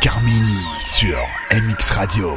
Carmini sur MX Radio.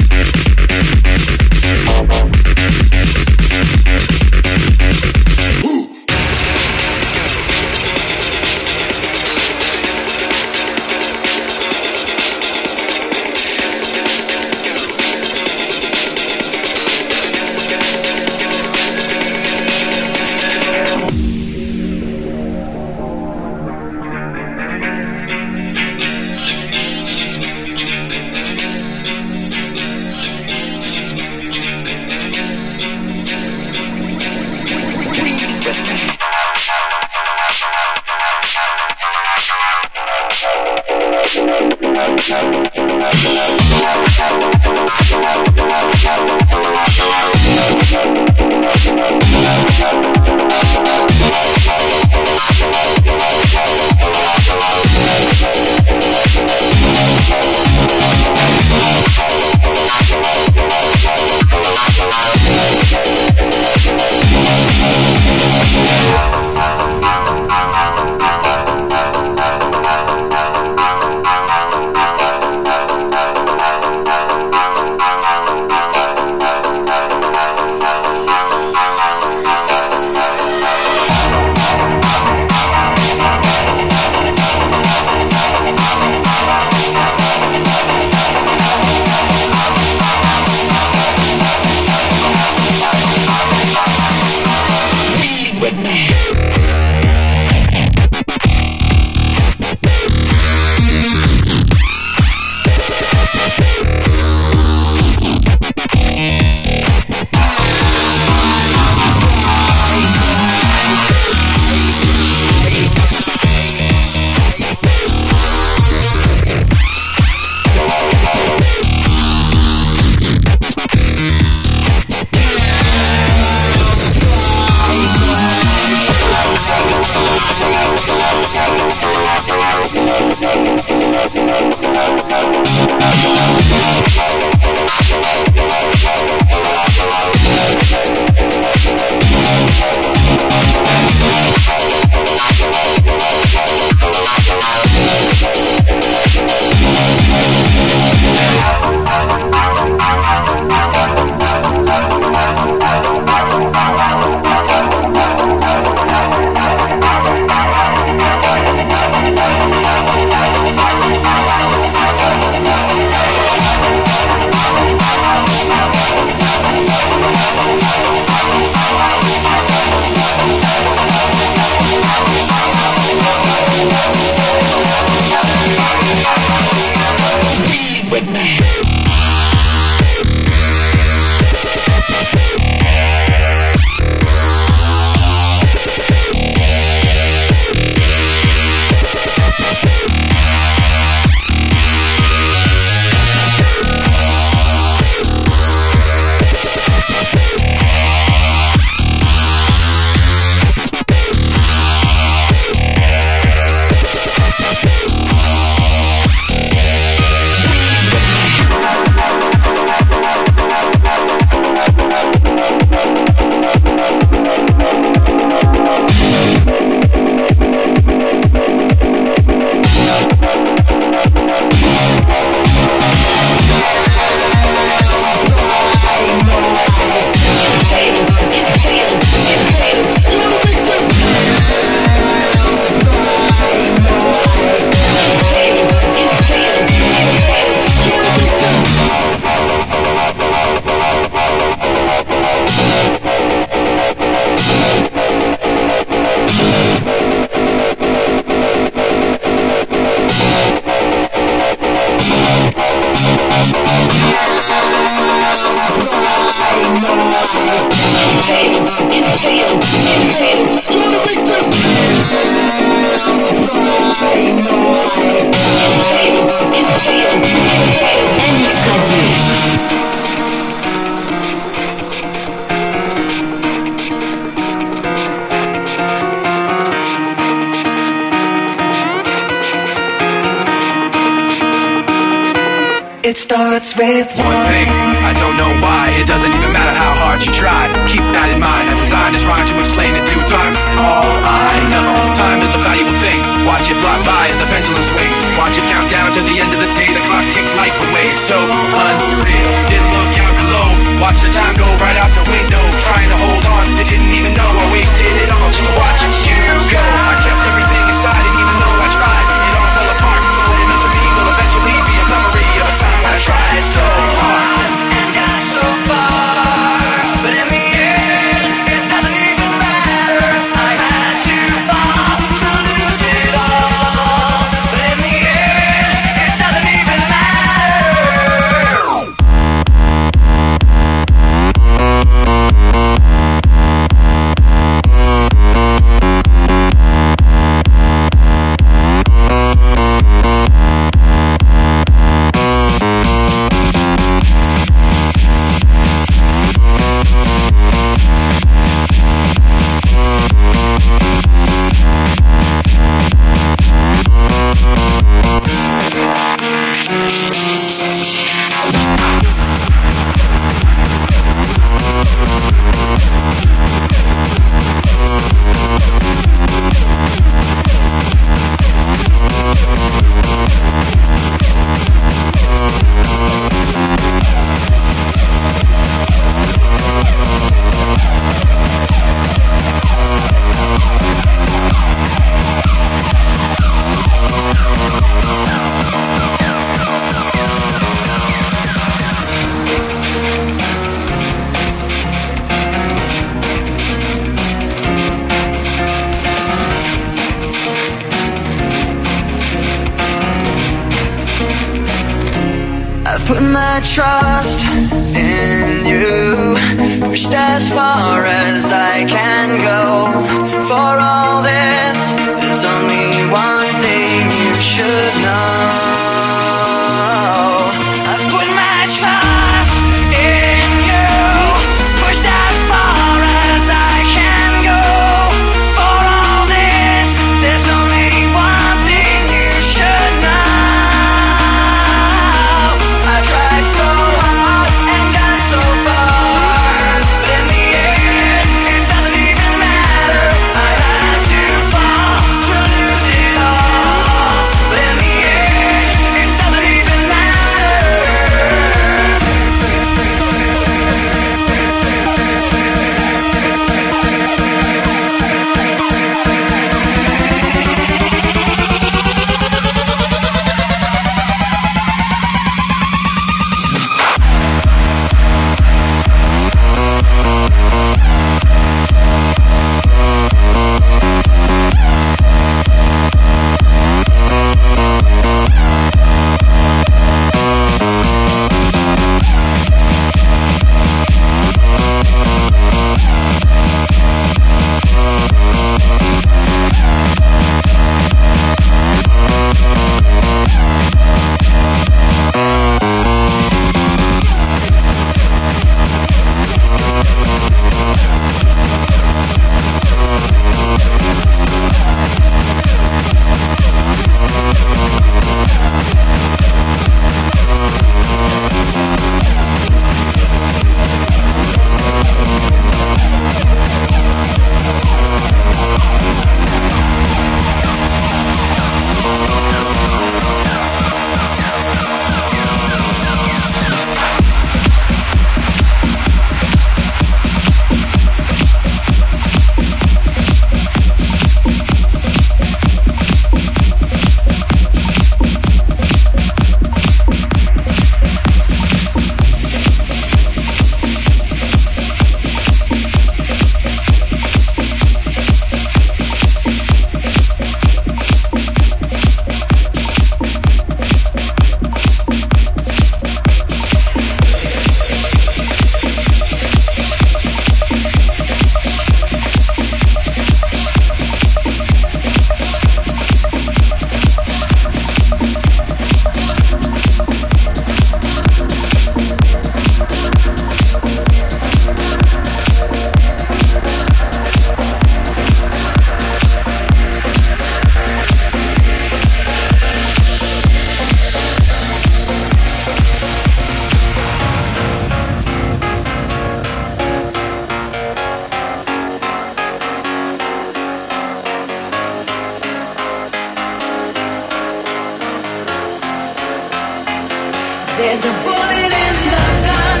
There's a bullet in the gun.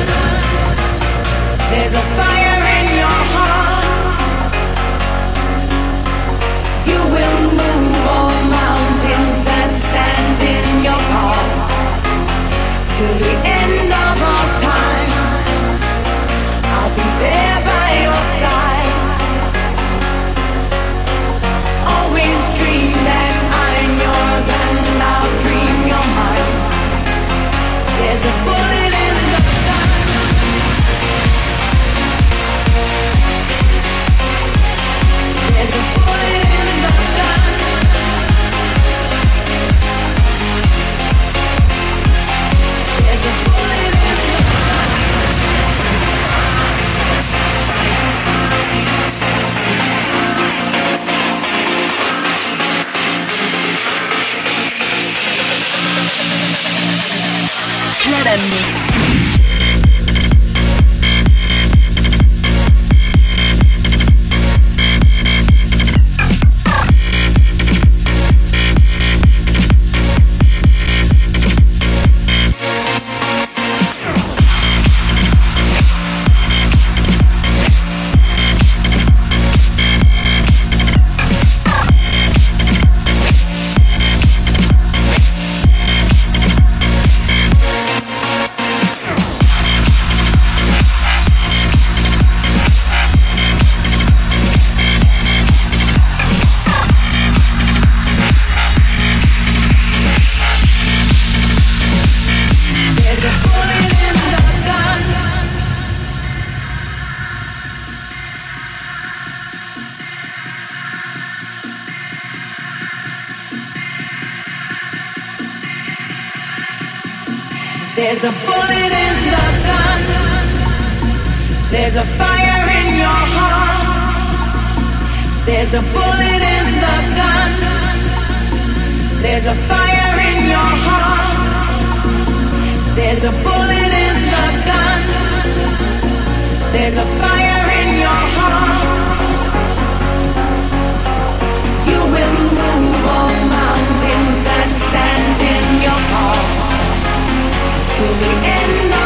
There's a fire. There's a bullet in the gun. There's a fire in your heart. There's a bullet in the gun. There's a fire in your heart. There's a bullet in the gun. There's a fire. to the end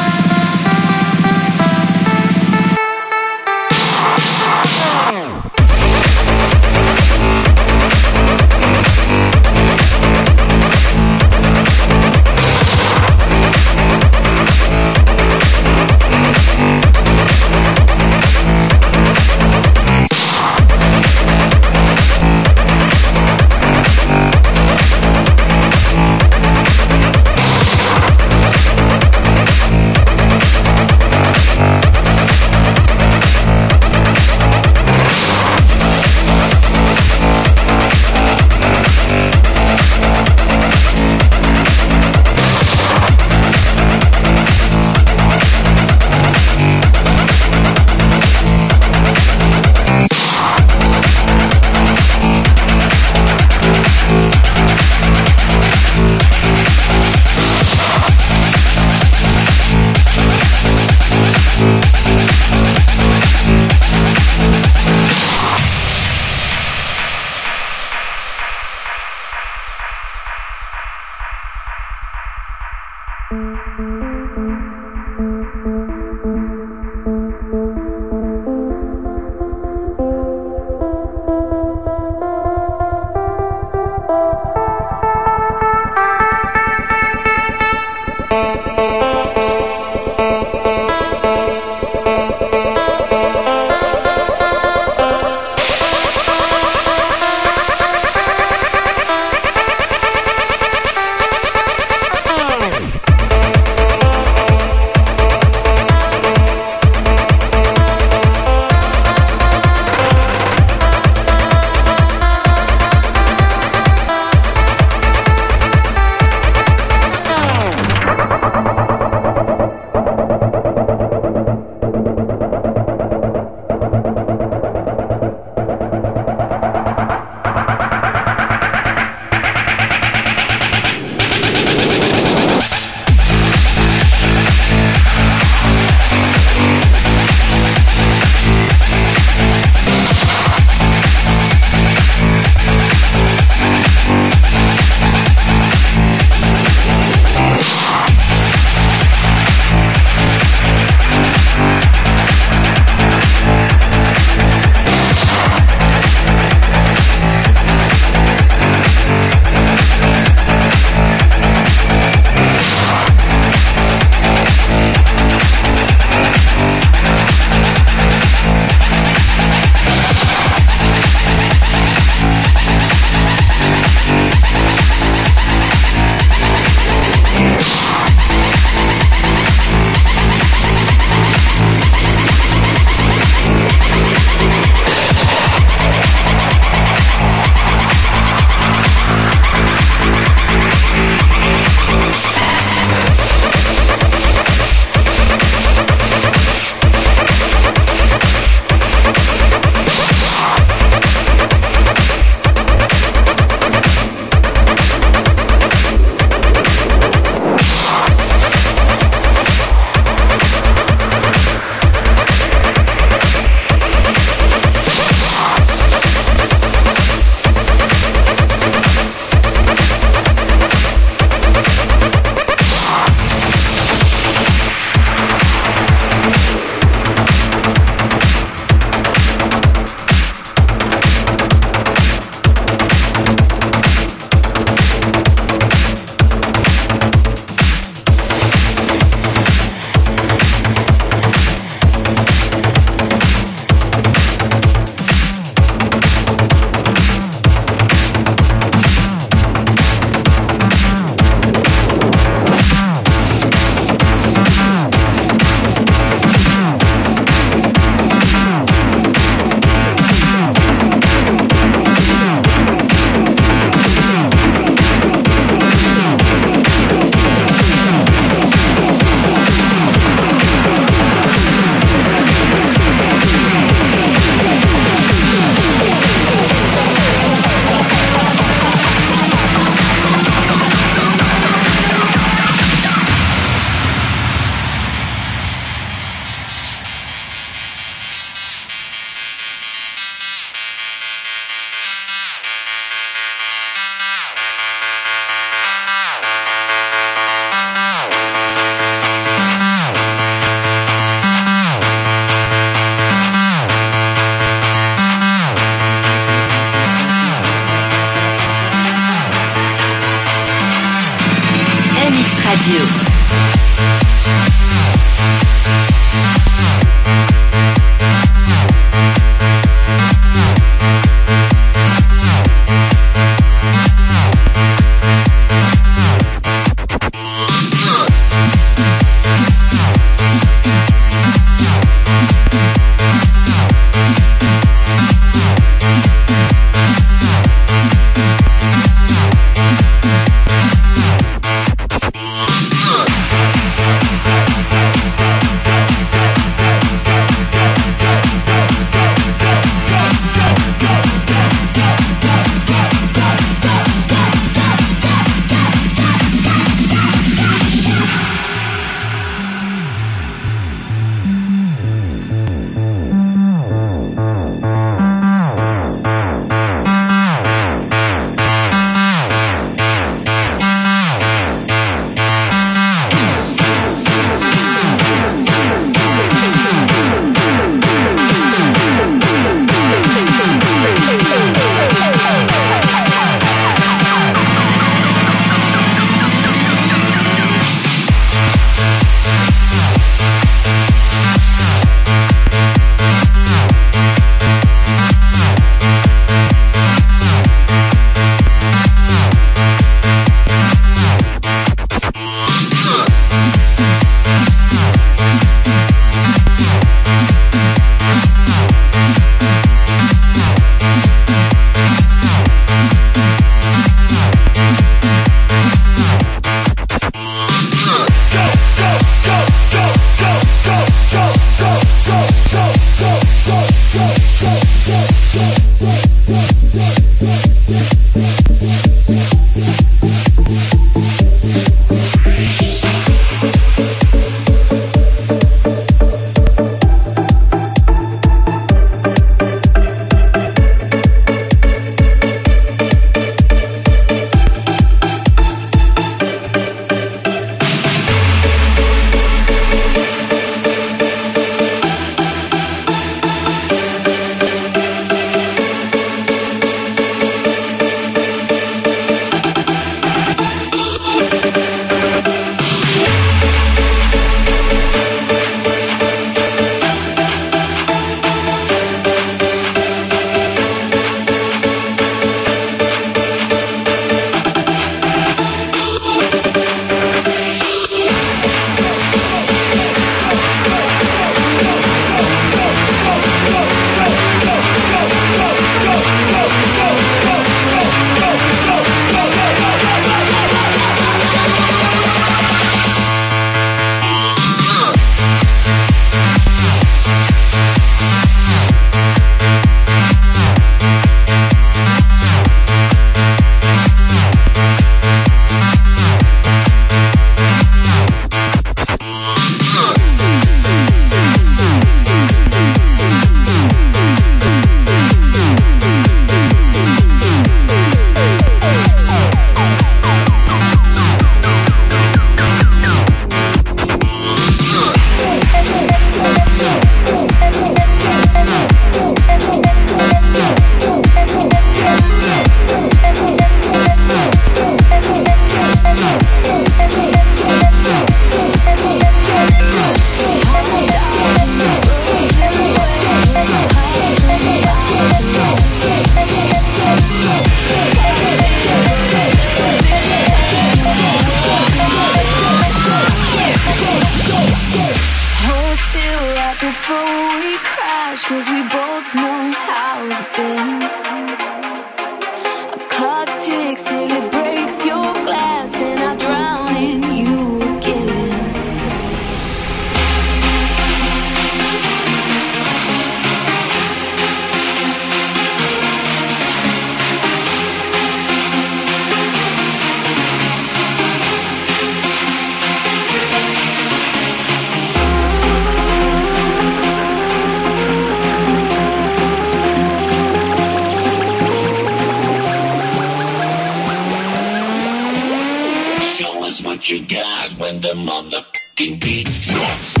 you got when the motherfucking beat drops.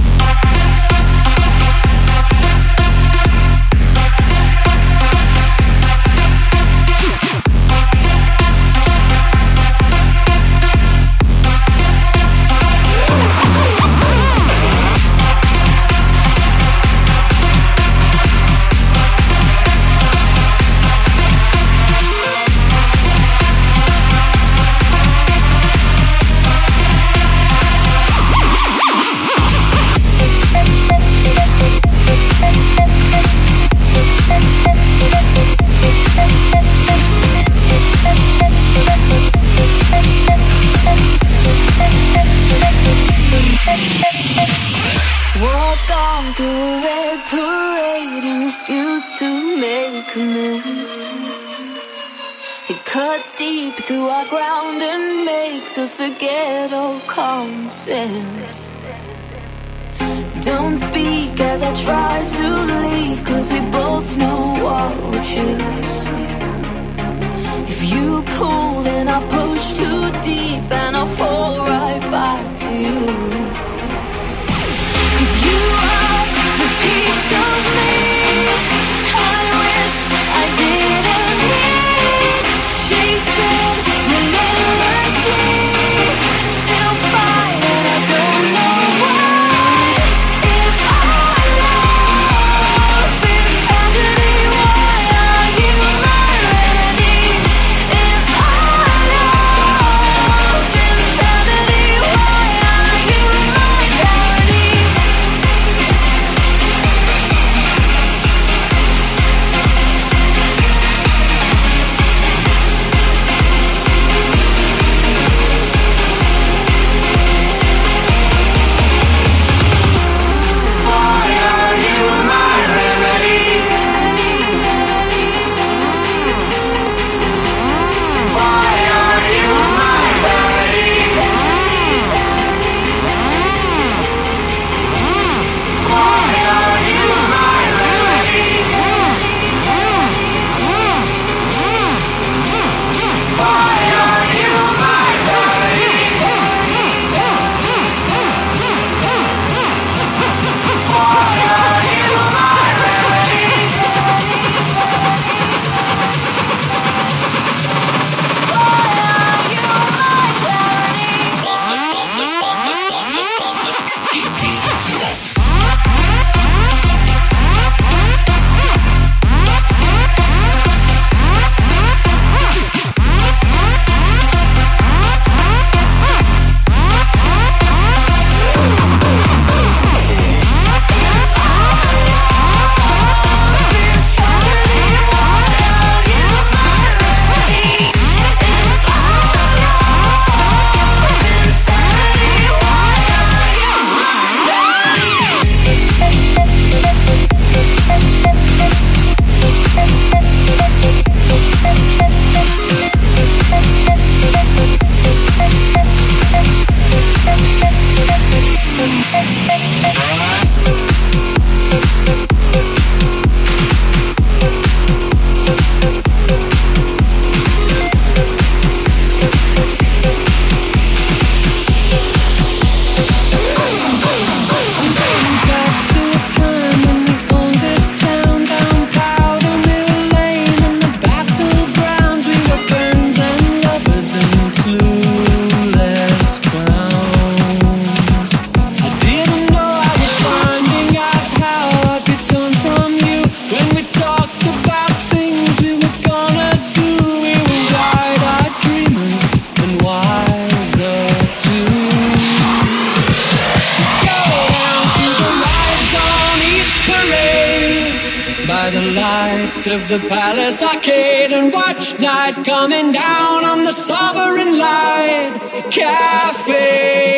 The palace arcade and watch night coming down on the sovereign light cafe.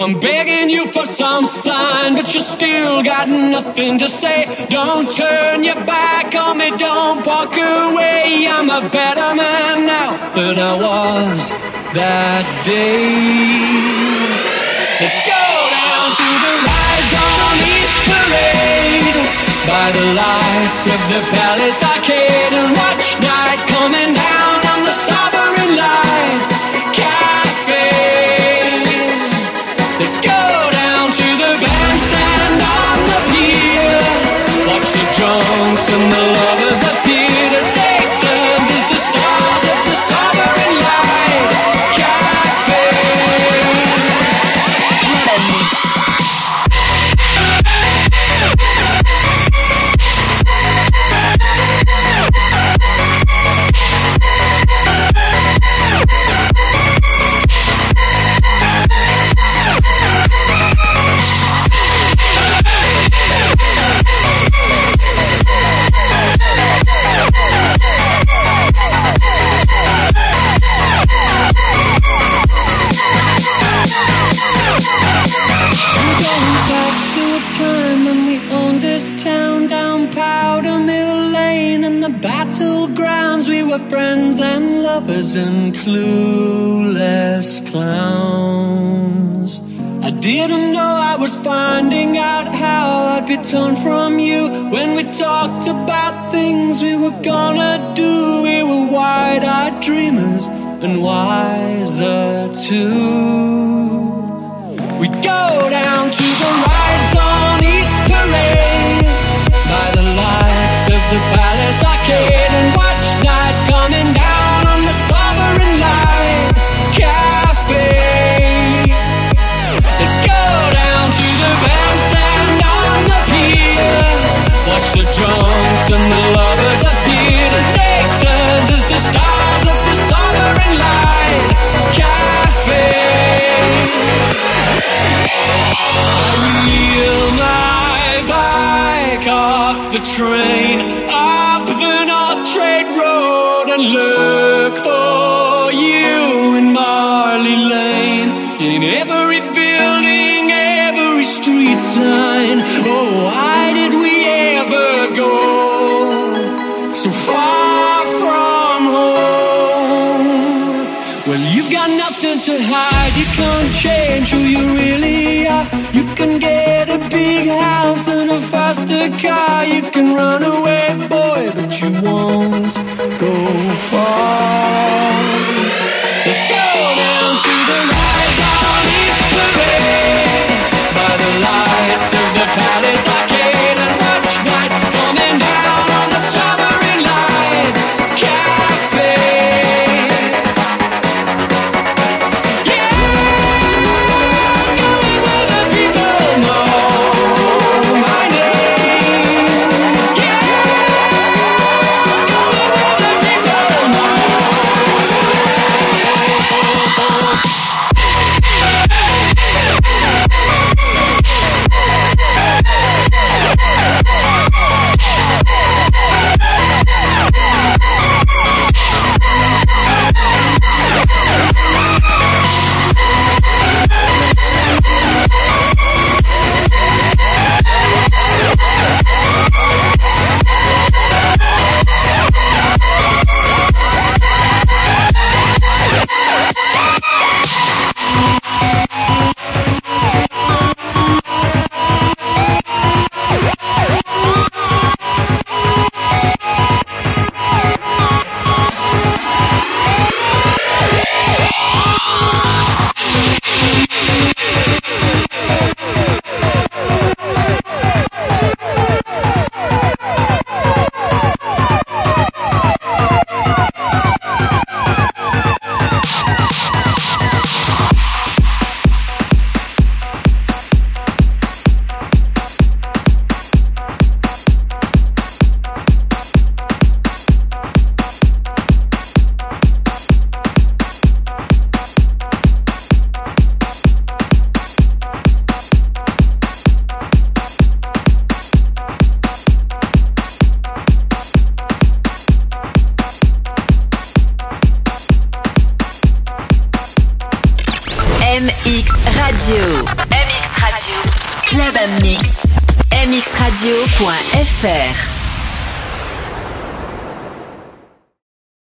I'm begging you for some sign, but you still got nothing to say. Don't turn your back on me, don't walk away. I'm a better man now than I was that day. By the lights of the Palace Arcade and watch night coming down on the Sovereign Light Cafe. Let's go down to the bandstand on the pier. Watch the drunks and the lovers Going back to a time when we owned this town down Powder Mill Lane and the battlegrounds. We were friends and lovers and clueless clowns. I didn't know I was finding out how I'd be torn from you when we talked about things we were gonna do. We were wide eyed dreamers and wiser too. Go down to the rides on East Parade by the lights of the Palace Arcade and watch night coming down on the Sovereign Light Cafe. Let's go down to the bandstand on the pier. Watch the drunks and the lovers appear to take turns as the stars of the Sovereign Light Cafe. Off the train up the North Trade Road and look for you in Marley Lane. Car. You can run away,